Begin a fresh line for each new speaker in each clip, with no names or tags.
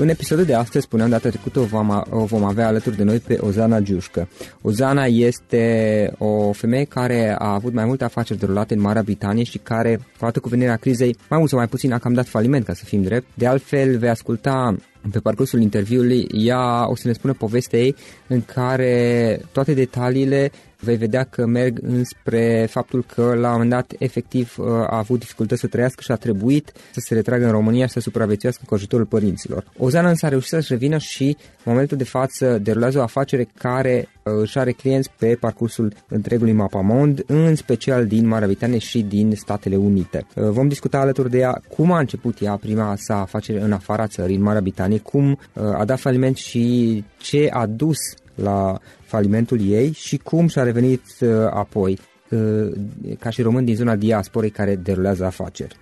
În episodul de astăzi, spuneam data trecută, o vom, o vom avea alături de noi pe Ozana Giușcă. Ozana este o femeie care a avut mai multe afaceri derulate în Marea Britanie și care, față cu venirea crizei, mai mult sau mai puțin a cam dat faliment, ca să fim drept. De altfel, vei asculta pe parcursul interviului, ea o să ne spună povestea ei în care toate detaliile vei vedea că merg înspre faptul că la un moment dat efectiv uh, a avut dificultăți să trăiască și a trebuit să se retragă în România și să supraviețuiască cu ajutorul părinților. Ozana însă a reușit să-și revină și în momentul de față derulează o afacere care uh, își are clienți pe parcursul întregului mapamond, în special din Marea Britanie și din Statele Unite. Uh, vom discuta alături de ea cum a început ea prima sa afacere în afara țării, în Marea Britanie, cum a dat faliment și ce a dus la falimentul ei și cum și-a revenit uh, apoi uh, ca și român din zona diasporei care derulează afaceri.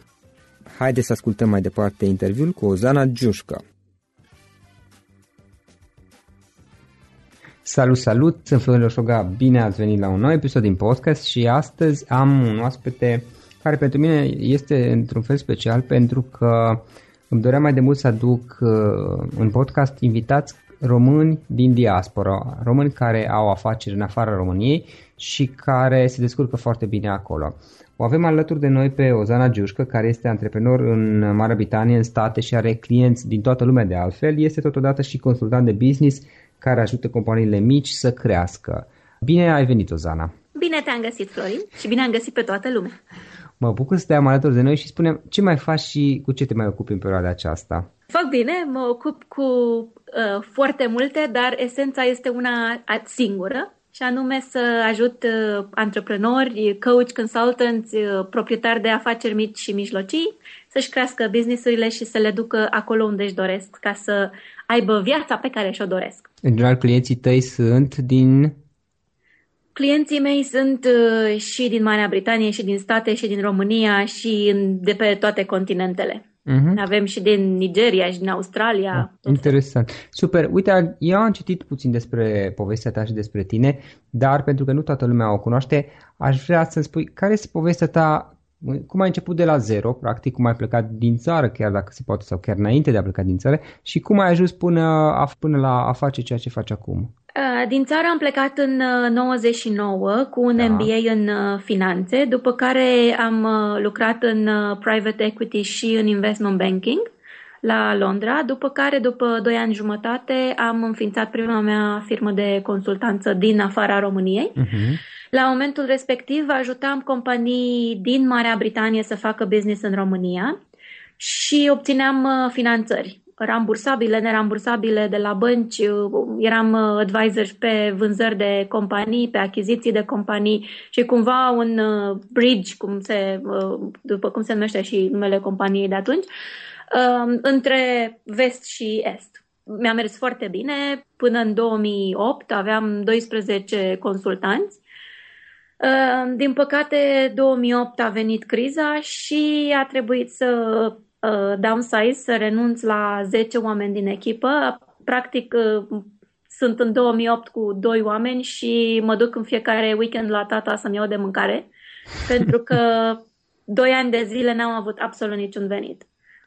Haideți să ascultăm mai departe interviul cu Ozana Giușcă. Salut, salut! Sunt Florin Roșoga, bine ați venit la un nou episod din podcast și astăzi am un oaspete care pentru mine este într-un fel special pentru că îmi doream mai de mult să aduc uh, în podcast invitați români din diaspora, români care au afaceri în afara României și care se descurcă foarte bine acolo. O avem alături de noi pe Ozana Giușcă, care este antreprenor în Marea Britanie, în state și are clienți din toată lumea de altfel. Este totodată și consultant de business care ajută companiile mici să crească. Bine ai venit, Ozana!
Bine te-am găsit, Florin, și bine am găsit pe toată lumea.
Mă bucur să te am alături de noi și spunem ce mai faci și cu ce te mai ocupi în perioada aceasta.
Fac bine, mă ocup cu uh, foarte multe, dar esența este una singură și anume să ajut uh, antreprenori, coach, consultanți, uh, proprietari de afaceri mici și mijlocii să-și crească businessurile și să le ducă acolo unde își doresc, ca să aibă viața pe care și-o doresc.
În general, clienții tăi sunt din
Clienții mei sunt uh, și din Marea Britanie, și din state, și din România, și de pe toate continentele. Uh-huh. Avem și din Nigeria și din Australia.
Ah, interesant. Fel. Super. Uite, eu am citit puțin despre povestea ta și despre tine, dar pentru că nu toată lumea o cunoaște, aș vrea să-mi spui care este povestea ta, cum ai început de la zero, practic, cum ai plecat din țară, chiar dacă se poate, sau chiar înainte de a pleca din țară, și cum ai ajuns până, a, până la a face ceea ce faci acum.
Uh, din țară am plecat în 99 uh, cu un da. MBA în uh, finanțe, după care am lucrat în private equity și în investment banking la Londra, după care, după 2 ani jumătate, am înființat prima mea firmă de consultanță din afara României. Uh-huh. La momentul respectiv ajutam companii din Marea Britanie să facă business în România și obțineam finanțări rambursabile, nerambursabile de la bănci, eram uh, advisor pe vânzări de companii, pe achiziții de companii și cumva un uh, bridge, cum se, uh, după cum se numește și numele companiei de atunci, um, între vest și est. Mi-a mers foarte bine. Până în 2008 aveam 12 consultanți. Din păcate, 2008 a venit criza și a trebuit să uh, downsize, să renunț la 10 oameni din echipă. Practic, uh, sunt în 2008 cu doi oameni și mă duc în fiecare weekend la tata să-mi iau de mâncare, pentru că doi ani de zile n-am avut absolut niciun venit.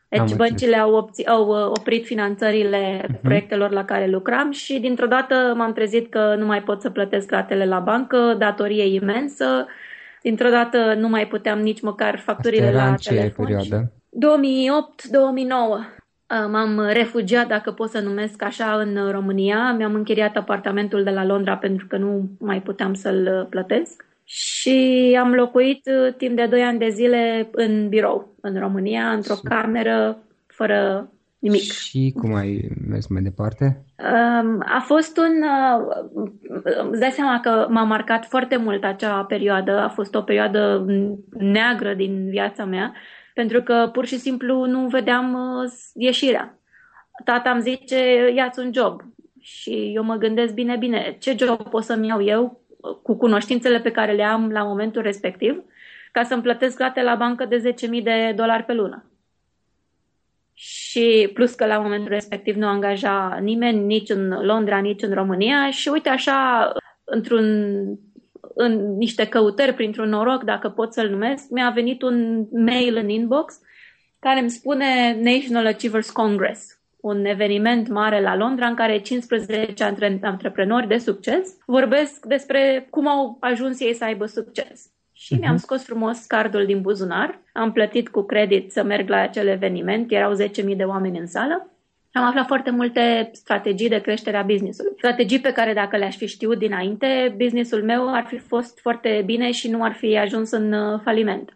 Deci băncile au, opți- au uh, oprit finanțările uh-huh. proiectelor la care lucram și dintr-o dată m-am trezit că nu mai pot să plătesc ratele la bancă, datorie imensă, dintr-o dată nu mai puteam nici măcar facturile la telefon. Perioadă? 2008-2009 m-am refugiat, dacă pot să numesc așa, în România. Mi-am închiriat apartamentul de la Londra pentru că nu mai puteam să-l plătesc. Și am locuit uh, timp de 2 ani de zile în birou, în România, într-o cameră, fără nimic.
Și cum ai mers mai departe?
Um, a fost un... Uh, îți dai seama că m-a marcat foarte mult acea perioadă. A fost o perioadă neagră din viața mea pentru că pur și simplu nu vedeam uh, ieșirea. Tata îmi zice, ia-ți un job. Și eu mă gândesc, bine, bine, ce job pot să-mi iau eu uh, cu cunoștințele pe care le am la momentul respectiv ca să-mi plătesc rate la bancă de 10.000 de dolari pe lună. Și plus că la momentul respectiv nu angaja nimeni, nici în Londra, nici în România și uite așa, într-un în niște căutări printr-un noroc, dacă pot să-l numesc, mi-a venit un mail în inbox care îmi spune National Achievers Congress, un eveniment mare la Londra în care 15 antreprenori de succes vorbesc despre cum au ajuns ei să aibă succes. Și uh-huh. mi-am scos frumos cardul din buzunar, am plătit cu credit să merg la acel eveniment, erau 10.000 de oameni în sală am aflat foarte multe strategii de creștere a businessului. Strategii pe care dacă le-aș fi știut dinainte, businessul meu ar fi fost foarte bine și nu ar fi ajuns în uh, faliment.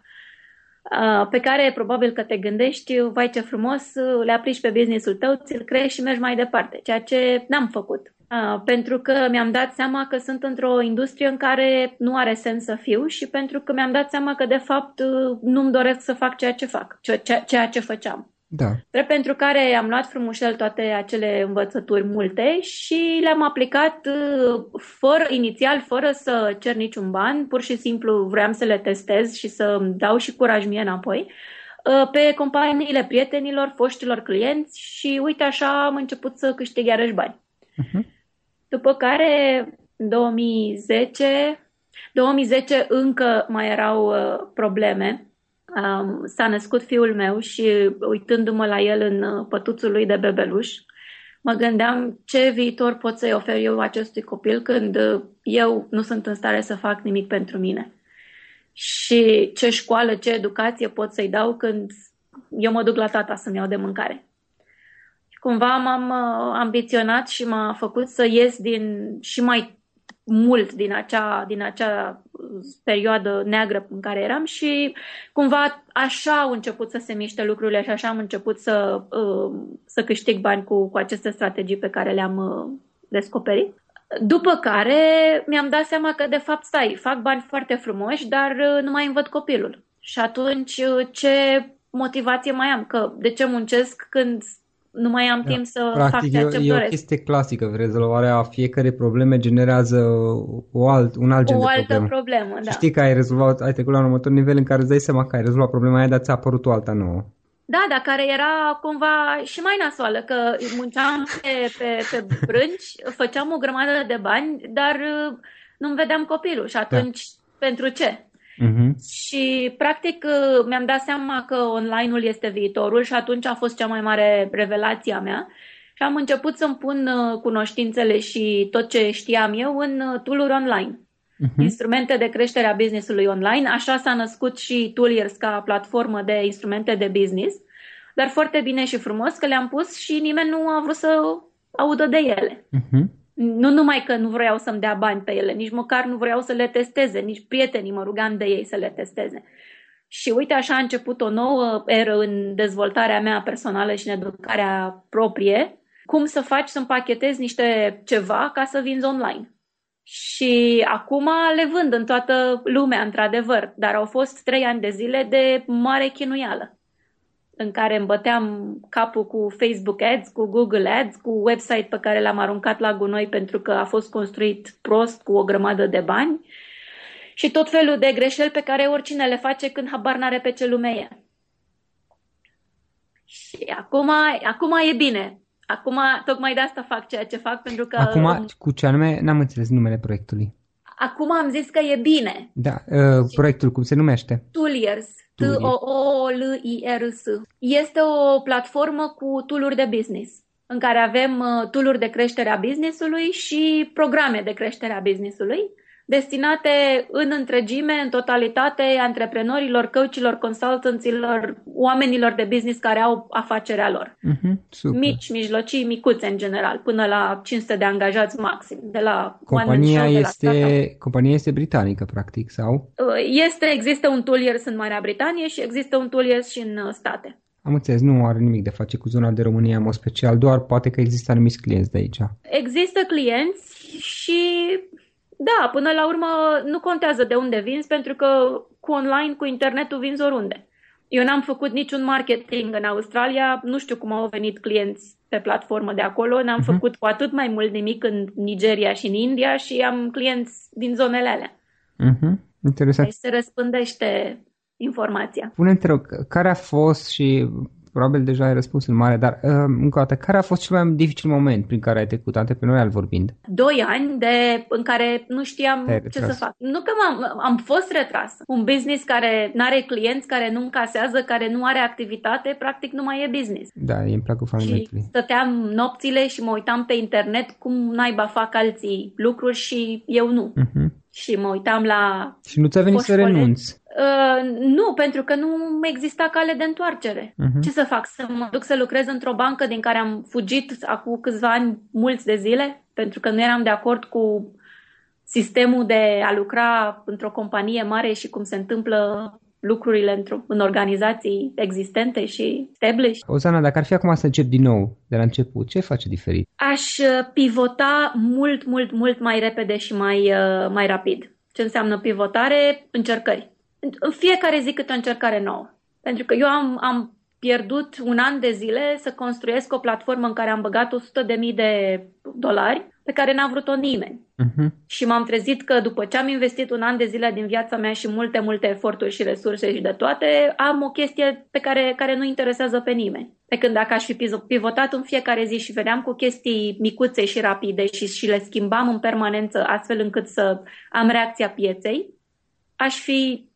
Uh, pe care probabil că te gândești, vai ce frumos, le aplici pe businessul tău, ți-l crești și mergi mai departe, ceea ce n-am făcut. Uh, pentru că mi-am dat seama că sunt într-o industrie în care nu are sens să fiu și pentru că mi-am dat seama că de fapt nu-mi doresc să fac ceea ce fac, ceea ce făceam.
Da.
Drept pentru care am luat frumușel toate acele învățături multe și le-am aplicat uh, fără, inițial, fără să cer niciun ban, pur și simplu vreau să le testez și să îmi dau și curaj mie înapoi uh, pe companiile prietenilor, foștilor clienți și uite așa am început să câștig iarăși bani. Uh-huh. După care, în 2010, 2010 încă mai erau uh, probleme s-a născut fiul meu și uitându-mă la el în uh, pătuțul lui de bebeluș, mă gândeam ce viitor pot să-i ofer eu acestui copil când eu nu sunt în stare să fac nimic pentru mine. Și ce școală, ce educație pot să-i dau când eu mă duc la tata să-mi iau de mâncare. Cumva m-am uh, ambiționat și m-a făcut să ies din și mai mult din acea, din acea perioadă neagră în care eram și cumva așa au început să se miște lucrurile și așa am început să, uh, să câștig bani cu, cu aceste strategii pe care le-am uh, descoperit. După care mi-am dat seama că, de fapt, stai, fac bani foarte frumoși, dar nu mai îmi văd copilul. Și atunci, ce motivație mai am? Că de ce muncesc când nu mai am da. timp să
Practic,
fac ceea ce
e,
doresc.
e o chestie clasică. Rezolvarea fiecare probleme generează o alt, un alt gen
o
de
altă
problemă.
problemă da.
Știi că ai rezolvat, ai trecut la un următor nivel în care îți dai seama că ai rezolvat problema aia, dar ți-a apărut o alta nouă.
Da, dar care era cumva și mai nasoală, că munceam pe, pe, pe brânci, făceam o grămadă de bani, dar uh, nu-mi vedeam copilul și atunci da. pentru ce?
Uh-huh.
Și, practic, uh, mi-am dat seama că online-ul este viitorul și atunci a fost cea mai mare revelație a mea. Și am început să-mi pun uh, cunoștințele și tot ce știam eu în uh, tool online. Uh-huh. Instrumente de creștere a businessului online. Așa s-a născut și Tooliers ca platformă de instrumente de business. Dar foarte bine și frumos că le-am pus și nimeni nu a vrut să audă de ele.
Uh-huh.
Nu numai că nu vreau să-mi dea bani pe ele, nici măcar nu vreau să le testeze, nici prietenii mă rugam de ei să le testeze. Și uite, așa a început o nouă eră în dezvoltarea mea personală și în educarea proprie. Cum să faci să împachetezi niște ceva ca să vinzi online. Și acum le vând în toată lumea, într-adevăr, dar au fost trei ani de zile de mare chinuială în care îmi băteam capul cu Facebook Ads, cu Google Ads, cu website pe care l-am aruncat la gunoi pentru că a fost construit prost cu o grămadă de bani și tot felul de greșeli pe care oricine le face când habar n-are pe ce lume e. Și acum, acum e bine. Acum tocmai de asta fac ceea ce fac pentru că...
Acum, cu ce anume, n-am înțeles numele proiectului.
Acum am zis că e bine.
Da, uh, proiectul cum se numește?
Tooliers. T-O-O-L-I-R-S. Este o platformă cu tooluri de business în care avem uh, tooluri de creștere a businessului și programe de creștere a businessului destinate în întregime, în totalitate, antreprenorilor, coachilor, consultanților, oamenilor de business care au afacerea lor.
Uh-huh, super.
Mici, mijlocii, micuțe în general, până la 500 de angajați maxim. De la
compania,
show,
este,
de la
compania este britanică, practic, sau?
Este, există un Tooliers în Marea Britanie și există un Tooliers și în uh, state.
Am înțeles, nu are nimic de face cu zona de România în mod special, doar poate că există anumiți clienți de aici.
Există clienți și da, până la urmă nu contează de unde vinzi, pentru că cu online, cu internetul vinzi oriunde. Eu n-am făcut niciun marketing în Australia, nu știu cum au venit clienți pe platformă de acolo, n-am uh-huh. făcut cu atât mai mult nimic în Nigeria și în India și am clienți din zonele alea.
Uh-huh. Interesant.
Deci se răspândește informația.
Pune-te rog, care a fost și probabil deja ai răspuns în mare, dar uh, încă o dată, care a fost cel mai dificil moment prin care ai trecut, antreprenorial vorbind?
Doi ani de, în care nu știam ce să fac. Nu că m-am, am fost retras. Un business care nu are clienți, care nu încasează, care nu are activitate, practic nu mai e business.
Da, e în placul falimentului.
Și stăteam nopțile și mă uitam pe internet cum naiba fac alții lucruri și eu nu.
Uh-huh.
Și mă uitam la...
Și nu ți-a venit să renunți?
Uh, nu, pentru că nu exista cale de întoarcere. Uh-huh. Ce să fac? Să mă duc să lucrez într-o bancă din care am fugit acum câțiva ani mulți de zile, pentru că nu eram de acord cu sistemul de a lucra într-o companie mare și cum se întâmplă lucrurile într-o, în organizații existente și established.
Ozana, dacă ar fi acum să încep din nou, de la început, ce face diferit?
Aș uh, pivota mult, mult, mult mai repede și mai, uh, mai rapid. Ce înseamnă pivotare? Încercări în fiecare zi câte o încercare nouă. Pentru că eu am, am pierdut un an de zile să construiesc o platformă în care am băgat 100.000 de dolari pe care n-a vrut-o nimeni.
Uh-huh.
Și m-am trezit că după ce am investit un an de zile din viața mea și multe, multe eforturi și resurse și de toate, am o chestie pe care, care nu interesează pe nimeni. Pe când dacă aș fi pivotat în fiecare zi și veneam cu chestii micuțe și rapide și, și le schimbam în permanență astfel încât să am reacția pieței, aș fi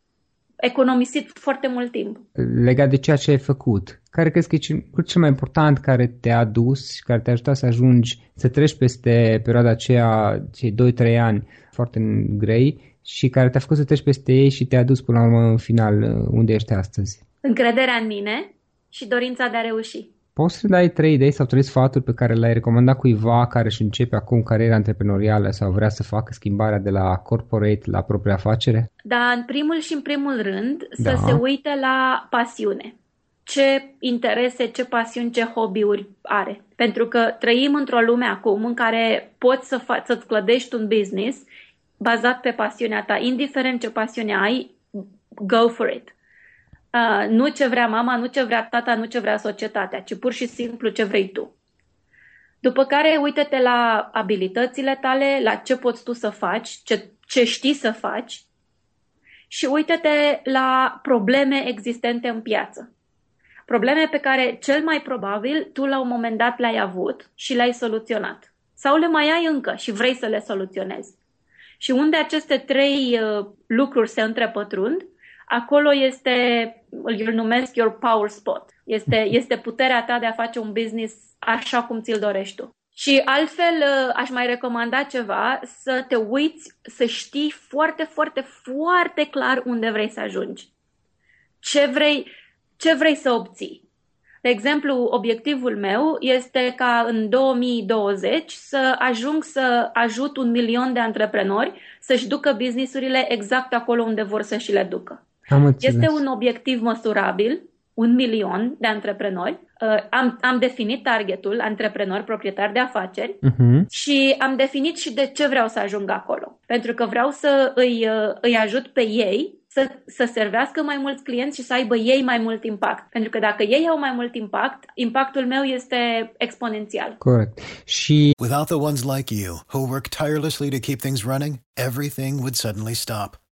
economisit foarte mult timp.
Legat de ceea ce ai făcut, care crezi că e cel, cel mai important care te-a dus și care te-a ajutat să ajungi, să treci peste perioada aceea, cei 2-3 ani foarte grei și care te-a făcut să treci peste ei și te-a dus până la urmă în final unde ești astăzi?
Încrederea în mine și dorința de a reuși.
Poți să dai trei idei sau trei sfaturi pe care le-ai recomandat cuiva care își începe acum cariera antreprenorială sau vrea să facă schimbarea de la corporate la propria afacere?
Da, în primul și în primul rând da. să se uite la pasiune. Ce interese, ce pasiuni, ce hobby-uri are. Pentru că trăim într-o lume acum în care poți să fa- să-ți clădești un business bazat pe pasiunea ta. Indiferent ce pasiune ai, go for it. Uh, nu ce vrea mama, nu ce vrea tata, nu ce vrea societatea, ci pur și simplu ce vrei tu. După care uite-te la abilitățile tale, la ce poți tu să faci, ce, ce știi să faci și uite-te la probleme existente în piață. Probleme pe care cel mai probabil tu la un moment dat le-ai avut și le-ai soluționat. Sau le mai ai încă și vrei să le soluționezi. Și unde aceste trei uh, lucruri se întrepătrund, acolo este, îl numesc your power spot. Este, este puterea ta de a face un business așa cum ți-l dorești tu. Și altfel uh, aș mai recomanda ceva, să te uiți, să știi foarte, foarte, foarte clar unde vrei să ajungi. Ce vrei, ce vrei să obții. De exemplu, obiectivul meu este ca în 2020 să ajung să ajut un milion de antreprenori să-și ducă businessurile exact acolo unde vor să și le ducă.
Am
este un obiectiv măsurabil, un milion de antreprenori. Uh, am, am definit targetul, antreprenori, proprietari de afaceri uh-huh. și am definit și de ce vreau să ajung acolo. Pentru că vreau să îi, uh, îi ajut pe ei să, să servească mai mulți clienți și să aibă ei mai mult impact. Pentru că dacă ei au mai mult impact, impactul meu este exponențial.
Corect. Și
Without the ones like you who work tirelessly to keep things running, everything would suddenly stop.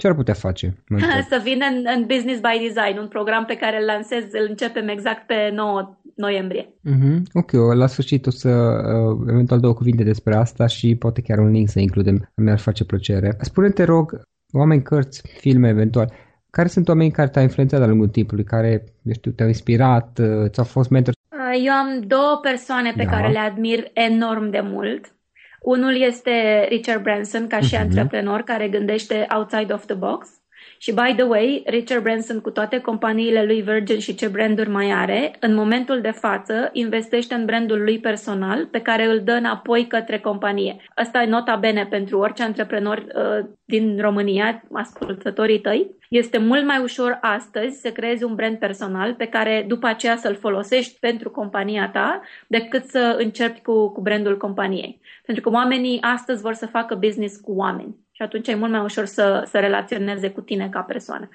Ce ar putea face?
să vină în, în Business by Design, un program pe care îl lansez, îl începem exact pe 9 noiembrie.
Uh-huh. Ok, la sfârșit o să uh, eventual două cuvinte despre asta și poate chiar un link să includem. Mi-ar face plăcere. Spune-te, rog, oameni, cărți, filme, eventual, care sunt oamenii care te-au influențat de-a lungul timpului, care, nu știu, te-au inspirat, uh, ți-au fost mentori?
Uh, eu am două persoane pe da. care le admir enorm de mult. Unul este Richard Branson, ca și uh-huh. antreprenor, care gândește outside of the box. Și, by the way, Richard Branson, cu toate companiile lui Virgin și ce branduri mai are, în momentul de față investește în brandul lui personal, pe care îl dă înapoi către companie. Asta e nota bene pentru orice antreprenor uh, din România, ascultătorii tăi. Este mult mai ușor astăzi să creezi un brand personal pe care după aceea să-l folosești pentru compania ta, decât să începi cu, cu brandul companiei. Pentru că oamenii astăzi vor să facă business cu oameni și atunci e mult mai ușor să, să relaționeze cu tine ca persoană.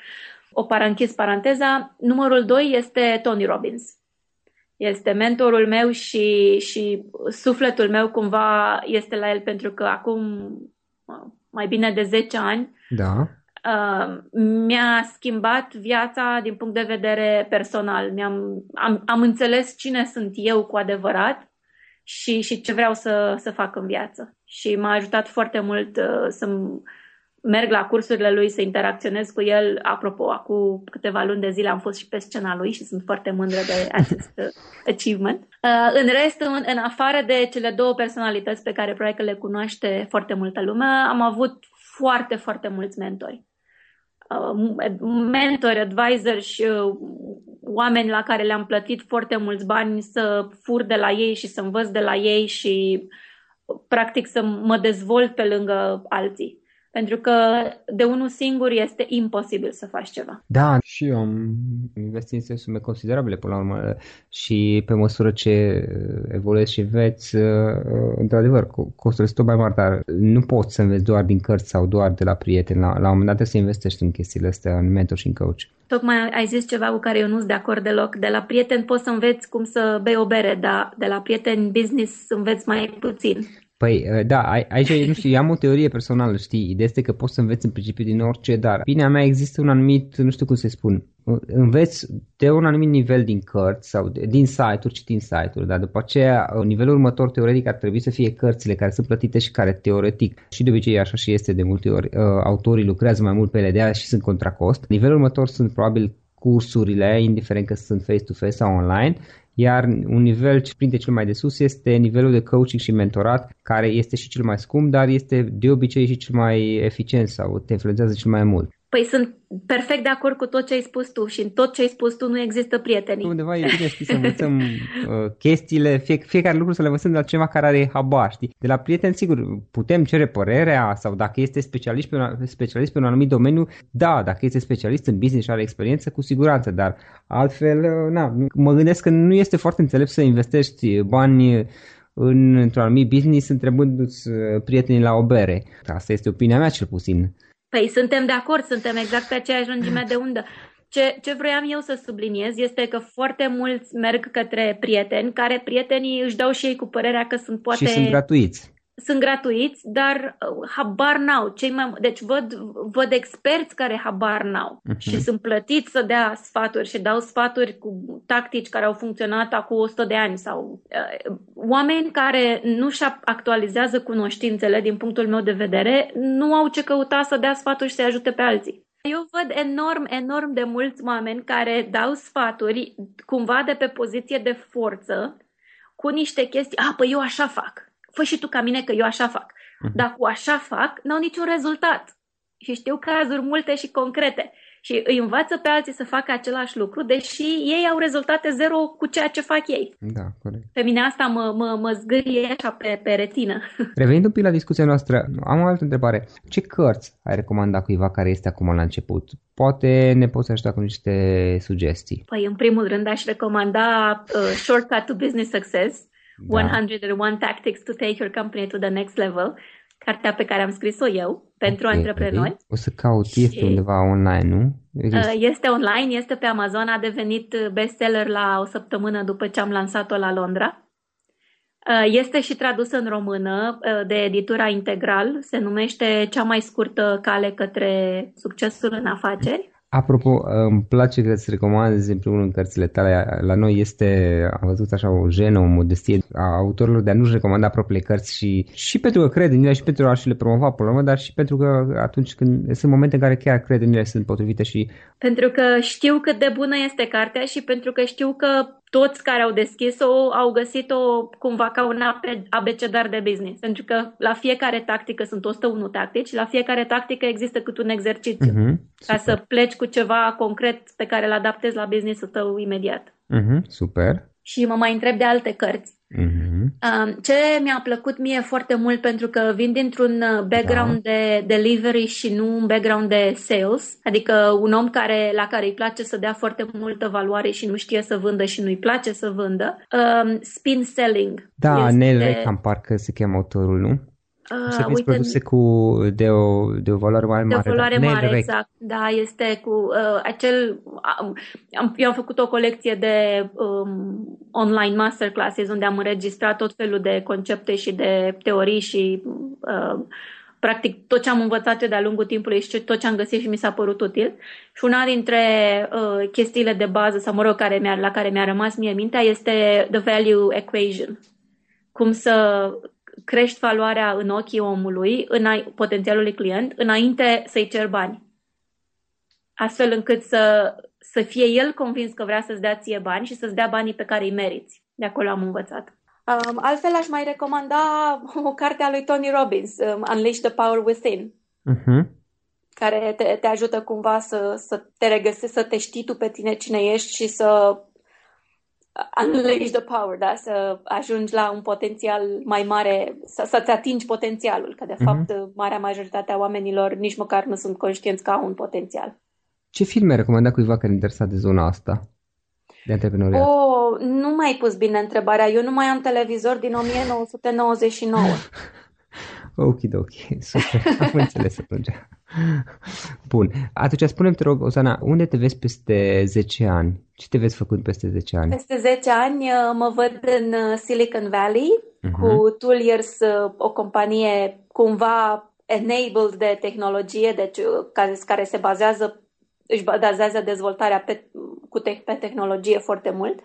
O paranchis paranteza. Numărul 2 este Tony Robbins. Este mentorul meu și, și sufletul meu cumva este la el pentru că acum mai bine de 10 ani
da.
Uh, mi-a schimbat viața din punct de vedere personal. Mi-am, am, am înțeles cine sunt eu cu adevărat și, și ce vreau să, să fac în viață. Și m-a ajutat foarte mult uh, să merg la cursurile lui, să interacționez cu el. Apropo, acum câteva luni de zile am fost și pe scena lui și sunt foarte mândră de acest uh, achievement. Uh, în rest, în, în afară de cele două personalități pe care probabil că le cunoaște foarte multă lume, am avut foarte, foarte mulți mentori. Uh, mentori, advisor și uh, oameni la care le-am plătit foarte mulți bani să fur de la ei și să învăț de la ei și practic să mă dezvolt pe lângă alții. Pentru că de unul singur este imposibil să faci ceva.
Da, și eu am investit în sume considerabile până la urmă și pe măsură ce evoluezi și înveți, într-adevăr, costurile sunt tot mai mari, dar nu poți să înveți doar din cărți sau doar de la prieteni. La, la un moment dat trebuie să investești în chestiile astea, în mentor și în coach.
Tocmai ai zis ceva cu care eu nu sunt de acord deloc. De la prieteni poți să înveți cum să bei o bere, dar de la prieteni business înveți mai puțin.
Păi, uh, da, aici, nu știu, eu am o teorie personală, știi, ideea este că poți să înveți în principiu din orice, dar opinia mea există un anumit, nu știu cum să spun, uh, înveți de un anumit nivel din cărți sau din site-uri, citind site-uri, dar după aceea uh, nivelul următor teoretic ar trebui să fie cărțile care sunt plătite și care teoretic, și de obicei așa și este de multe ori, autorii lucrează mai mult pe ele de aia și sunt contra cost. Nivelul următor sunt probabil cursurile, indiferent că sunt face-to-face sau online, iar un nivel printre cel mai de sus este nivelul de coaching și mentorat, care este și cel mai scump, dar este de obicei și cel mai eficient sau te influențează cel mai mult.
Păi sunt perfect de acord cu tot ce ai spus tu și în tot ce ai spus tu nu există prieteni.
Undeva e bine știi, să învățăm uh, chestiile, fie, fiecare lucru să le învățăm de la cineva care are habar, știi? De la prieteni, sigur, putem cere părerea sau dacă este specialist pe, un, specialist pe un anumit domeniu, da, dacă este specialist în business și are experiență, cu siguranță, dar altfel, uh, na, mă gândesc că nu este foarte înțelept să investești bani în, într-un anumit business întrebându-ți uh, prietenii la o bere. Asta este opinia mea cel puțin.
Păi suntem de acord, suntem exact pe aceeași lungime de undă. Ce, ce vroiam eu să subliniez este că foarte mulți merg către prieteni, care prietenii își dau și ei cu părerea că sunt poate...
Și sunt gratuiți
sunt gratuiți, dar uh, habar n-au. Cei mai, deci văd, văd experți care habar n-au uh-huh. și sunt plătiți să dea sfaturi și dau sfaturi cu tactici care au funcționat acum 100 de ani sau uh, oameni care nu și actualizează cunoștințele din punctul meu de vedere, nu au ce căuta să dea sfaturi și să ajute pe alții. Eu văd enorm, enorm de mulți oameni care dau sfaturi cumva de pe poziție de forță cu niște chestii, a, păi eu așa fac fă și tu ca mine că eu așa fac. Uh-huh. Dar cu așa fac, n-au niciun rezultat. Și știu cazuri multe și concrete. Și îi învață pe alții să facă același lucru, deși ei au rezultate zero cu ceea ce fac ei.
Da, corect.
Pe mine asta mă, mă, mă zgârie așa pe, pe retină.
Revenind un pic la discuția noastră, am o altă întrebare. Ce cărți ai recomandat cuiva care este acum la început? Poate ne poți ajuta cu niște sugestii.
Păi, în primul rând, aș recomanda uh, Shortcut to Business Success da. 101 Tactics to Take Your Company to the Next Level, cartea pe care am scris-o eu pentru okay, antreprenori.
O să caut, este și, undeva online, nu?
Uh, este online, este pe Amazon, a devenit bestseller la o săptămână după ce am lansat-o la Londra. Uh, este și tradusă în română uh, de editura Integral, se numește Cea mai scurtă cale către succesul în afaceri.
Apropo, îmi place că îți recomanzi în primul rând cărțile tale. La noi este, am văzut așa o jenă, o modestie a autorilor de a nu-și recomanda propriile cărți și, și pentru că cred în ele și pentru a și le promova pe urmă, dar și pentru că atunci când sunt momente în care chiar cred în ele sunt potrivite și...
Pentru că știu cât de bună este cartea și pentru că știu că toți care au deschis-o au găsit-o cumva ca un abecedar de business. Pentru că la fiecare tactică sunt 101 tactici, la fiecare tactică există cât un exercițiu uh-huh, ca să pleci cu ceva concret pe care îl adaptezi la business-ul tău imediat.
Uh-huh, super.
Și mă mai întreb de alte cărți. Uh-huh. Ce mi-a plăcut mie foarte mult pentru că vin dintr-un uh, background da. de delivery și nu un background de sales, adică un om care, la care îi place să dea foarte multă valoare și nu știe să vândă și nu-i place să vândă. Um, spin selling.
Da, este... Neil Rackham parcă se cheamă autorul, nu? Uh, să uite, produse cu, de, o, de o valoare mai mare.
De o valoare da. mare, exact. Da, este cu uh, acel... Am, eu am făcut o colecție de um, online masterclasses unde am înregistrat tot felul de concepte și de teorii și uh, practic tot ce am învățat eu de-a lungul timpului și tot ce am găsit și mi s-a părut util. Și una dintre uh, chestiile de bază, sau mă rog, care mi-a, la care mi-a rămas mie mintea este the value equation. Cum să crești valoarea în ochii omului, în potențialului client, înainte să-i cer bani. Astfel încât să, să fie el convins că vrea să-ți dea ție bani și să-ți dea banii pe care îi meriți. De acolo am învățat. Um, altfel aș mai recomanda o carte a lui Tony Robbins, um, Unleash the Power Within, uh-huh. care te, te ajută cumva să, să te regăsești, să te știi tu pe tine cine ești și să unleash the power, da? Să ajungi la un potențial mai mare, să, să-ți atingi potențialul, că de uh-huh. fapt marea majoritate a oamenilor nici măcar nu sunt conștienți că au un potențial.
Ce filme recomanda cuiva care interesat de zona asta? De antreprenoriat?
Oh, nu mai ai pus bine întrebarea. Eu nu mai am televizor din 1999.
ok, ok, super, am înțeles atunci. Bun, atunci spune-mi, te rog, Osana, unde te vezi peste 10 ani? Ce te vezi făcut peste 10 ani?
Peste 10 ani uh, mă văd în uh, Silicon Valley uh-huh. cu Tooliers, uh, o companie cumva enabled de tehnologie, deci care, care se bazează, își bazează dezvoltarea pe, cu te- pe tehnologie foarte mult.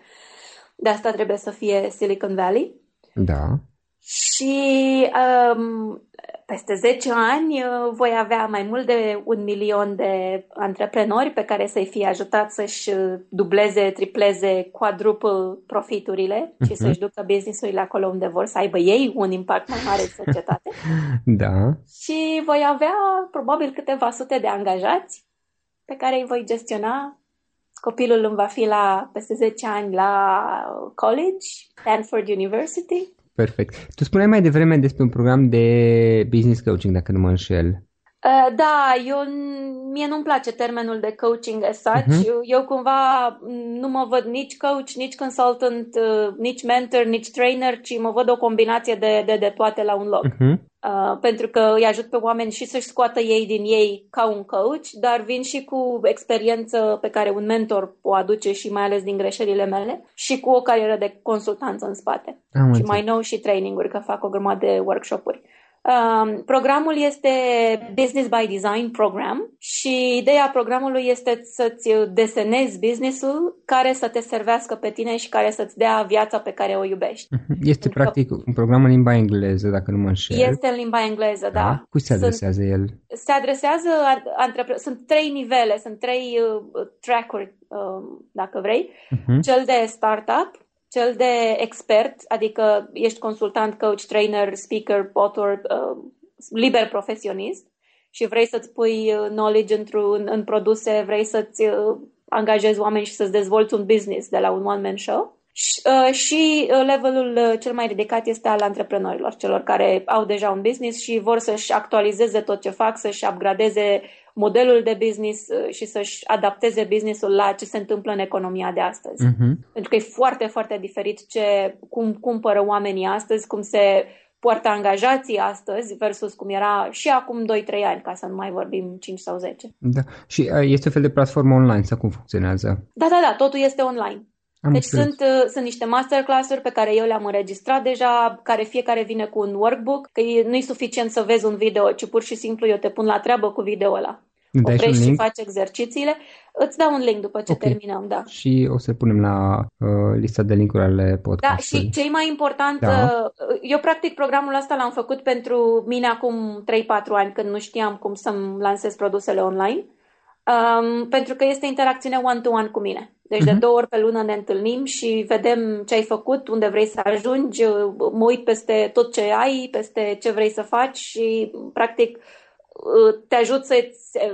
De asta trebuie să fie Silicon Valley.
Da.
Și um, peste 10 ani uh, voi avea mai mult de un milion de antreprenori pe care să-i fie ajutat să-și uh, dubleze, tripleze, quadruple profiturile uh-huh. și să-și ducă business-urile acolo unde vor să aibă ei un impact mai mare în societate.
da.
Și voi avea probabil câteva sute de angajați pe care îi voi gestiona. Copilul îmi va fi la peste 10 ani la college, Stanford University
Perfect. Tu spuneai mai devreme despre un program de business coaching, dacă nu mă înșel.
Uh, da, eu, mie nu-mi place termenul de coaching as such. Uh-huh. Eu, eu cumva nu mă văd nici coach, nici consultant, uh, nici mentor, nici trainer, ci mă văd o combinație de, de, de toate la un loc. Uh-huh. Uh, pentru că îi ajut pe oameni și să-și scoată ei din ei ca un coach, dar vin și cu experiență pe care un mentor o aduce și mai ales din greșelile mele și cu o carieră de consultanță în spate. Am și mai nou și training-uri, că fac o grămadă de workshop-uri. Um, programul este Business by Design program și ideea programului este să-ți desenezi businessul care să te servească pe tine și care să-ți dea viața pe care o iubești.
Mhm. Este Pentru practic un program în limba engleză, dacă nu mă înșel.
Este în limba engleză, da. da.
Cui se adresează sunt, el?
Se adresează, antrepre- sunt trei nivele, sunt trei uh, track-uri, uh, dacă vrei. Uh-huh. Cel de startup, cel de expert, adică ești consultant, coach, trainer, speaker, author, uh, liber profesionist și vrei să-ți pui uh, knowledge într-un, în produse, vrei să-ți uh, angajezi oameni și să-ți dezvolți un business de la un one-man show. Și, uh, și uh, levelul cel mai ridicat este al antreprenorilor, celor care au deja un business și vor să-și actualizeze tot ce fac, să-și upgradeze modelul de business uh, și să-și adapteze businessul la ce se întâmplă în economia de astăzi. Uh-huh. Pentru că e foarte, foarte diferit ce, cum cumpără oamenii astăzi, cum se poartă angajații astăzi versus cum era și acum 2-3 ani, ca să nu mai vorbim 5 sau 10.
Da. Și uh, este un fel de platformă online sau cum funcționează?
Da, da, da, totul este online. Am deci sunt, uh, sunt niște masterclass-uri pe care eu le-am înregistrat deja, care fiecare vine cu un workbook, că nu e suficient să vezi un video, ci pur și simplu eu te pun la treabă cu video ăla. Oprești și faci exercițiile. Îți dau un link după ce okay. terminăm, da.
Și o să punem la uh, lista de linkuri ale podcastului.
Da, și cei mai important, da. uh, eu practic programul ăsta l-am făcut pentru mine acum 3-4 ani, când nu știam cum să-mi lansez produsele online, um, pentru că este interacțiune one-to-one cu mine. Deci uh-huh. de mhm. două ori pe lună ne întâlnim și vedem ce ai făcut, unde vrei să ajungi, mă uit peste tot ce ai, peste ce vrei să faci și practic te ajut să,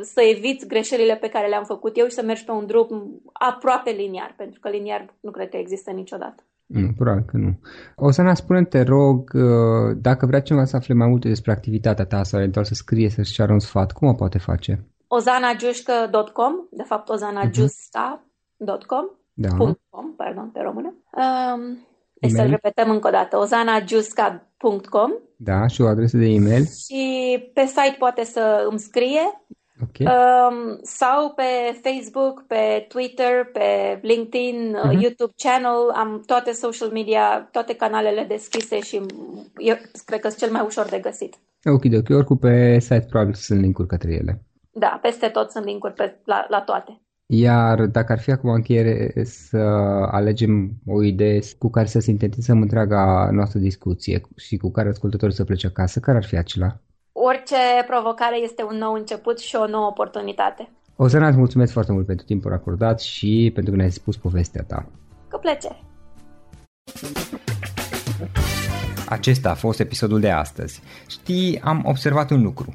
să eviți greșelile pe care le-am făcut eu și să mergi pe un drum aproape liniar, pentru că liniar nu cred că există niciodată.
Nu, probabil că nu. O să ne spune te rog, uh, dacă vrea cineva să afle mai multe despre activitatea ta sau eventual să scrie, să-și ceară un sfat, cum o poate face?
ozanagiușcă.com, de fapt ozanagiusta.com, da. .com, pardon, pe română. Um, să-l repetăm încă o dată, ozanagiusca.com
da, și o adresă de e-mail.
Și pe site poate să îmi scrie.
Okay. Um,
sau pe Facebook, pe Twitter, pe LinkedIn, uh-huh. YouTube channel, am toate social media, toate canalele deschise și eu cred că sunt cel mai ușor de găsit.
Ok, ok, oricum pe site probabil sunt linkuri către ele.
Da, peste tot sunt linkuri pe, la, la toate.
Iar dacă ar fi acum încheiere să alegem o idee cu care să sintetizăm întreaga noastră discuție și cu care ascultătorii să plece acasă, care ar fi acela?
Orice provocare este un nou început și o nouă oportunitate.
O să îți mulțumesc foarte mult pentru timpul acordat și pentru că ne-ai spus povestea ta.
Cu plăcere!
Acesta a fost episodul de astăzi. Știi, am observat un lucru.